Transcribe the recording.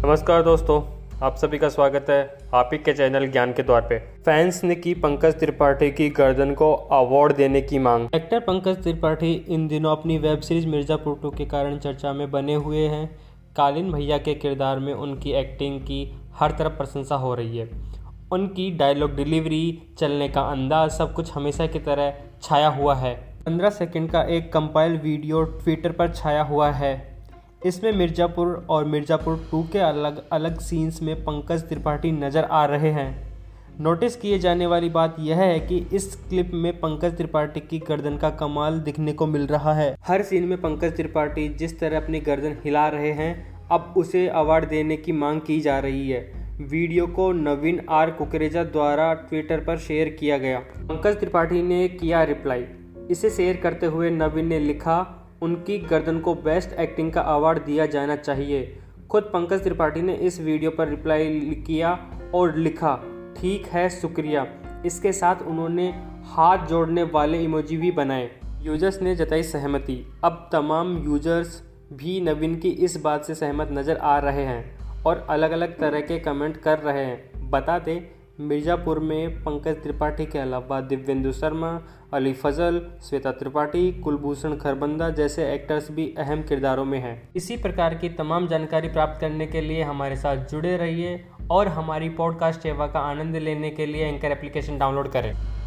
नमस्कार दोस्तों, आप सभी का स्वागत है आप ही के चैनल ज्ञान के द्वार पे। फैंस ने की पंकज त्रिपाठी की गर्दन को अवार्ड देने की मांग। एक्टर पंकज त्रिपाठी इन दिनों अपनी वेब सीरीज़ मिर्ज़ापुर टू के कारण चर्चा में बने हुए हैं। कालीन भैया के किरदार में उनकी एक्टिंग की हर तरफ़ प्रशंसा हो रही है। उनकी डायलॉग डिलीवरी चलने का अंदाज, सब कुछ हमेशा की तरह छाया हुआ है। पंद्रह सेकंड का एक कंपाइल वीडियो ट्विटर पर छाया हुआ है। इसमें मिर्ज़ापुर और मिर्ज़ापुर टू के अलग अलग सीन्स में पंकज त्रिपाठी नज़र आ रहे हैं। नोटिस किए जाने वाली बात यह है कि इस क्लिप में पंकज त्रिपाठी की गर्दन का कमाल दिखने को मिल रहा है। हर सीन में पंकज त्रिपाठी जिस तरह अपनी गर्दन हिला रहे हैं, अब उसे अवार्ड देने की मांग की जा रही है। वीडियो को नवीन आर कुकरेजा द्वारा ट्विटर पर शेयर किया गया। पंकज त्रिपाठी ने किया रिप्लाई इसे शेयर करते हुए नवीन ने लिखा उनकी गर्दन को बेस्ट एक्टिंग का अवार्ड दिया जाना चाहिए। खुद पंकज त्रिपाठी ने इस वीडियो पर रिप्लाई किया और लिखा, ठीक है, शुक्रिया। इसके साथ उन्होंने हाथ जोड़ने वाले इमोजी भी बनाए। यूज़र्स ने जताई सहमति। अब तमाम यूज़र्स भी नवीन की इस बात से सहमत नज़र आ रहे हैं और अलग अलग तरह के कमेंट कर रहे हैं। बता दें मिर्ज़ापुर में पंकज त्रिपाठी के अलावा दिव्येंदु शर्मा, अली फजल, श्वेता त्रिपाठी, कुलभूषण खरबंदा जैसे एक्टर्स भी अहम किरदारों में हैं। इसी प्रकार की तमाम जानकारी प्राप्त करने के लिए हमारे साथ जुड़े रहिए और हमारी पॉडकास्ट सेवा का आनंद लेने के लिए एंकर एप्लीकेशन डाउनलोड करें।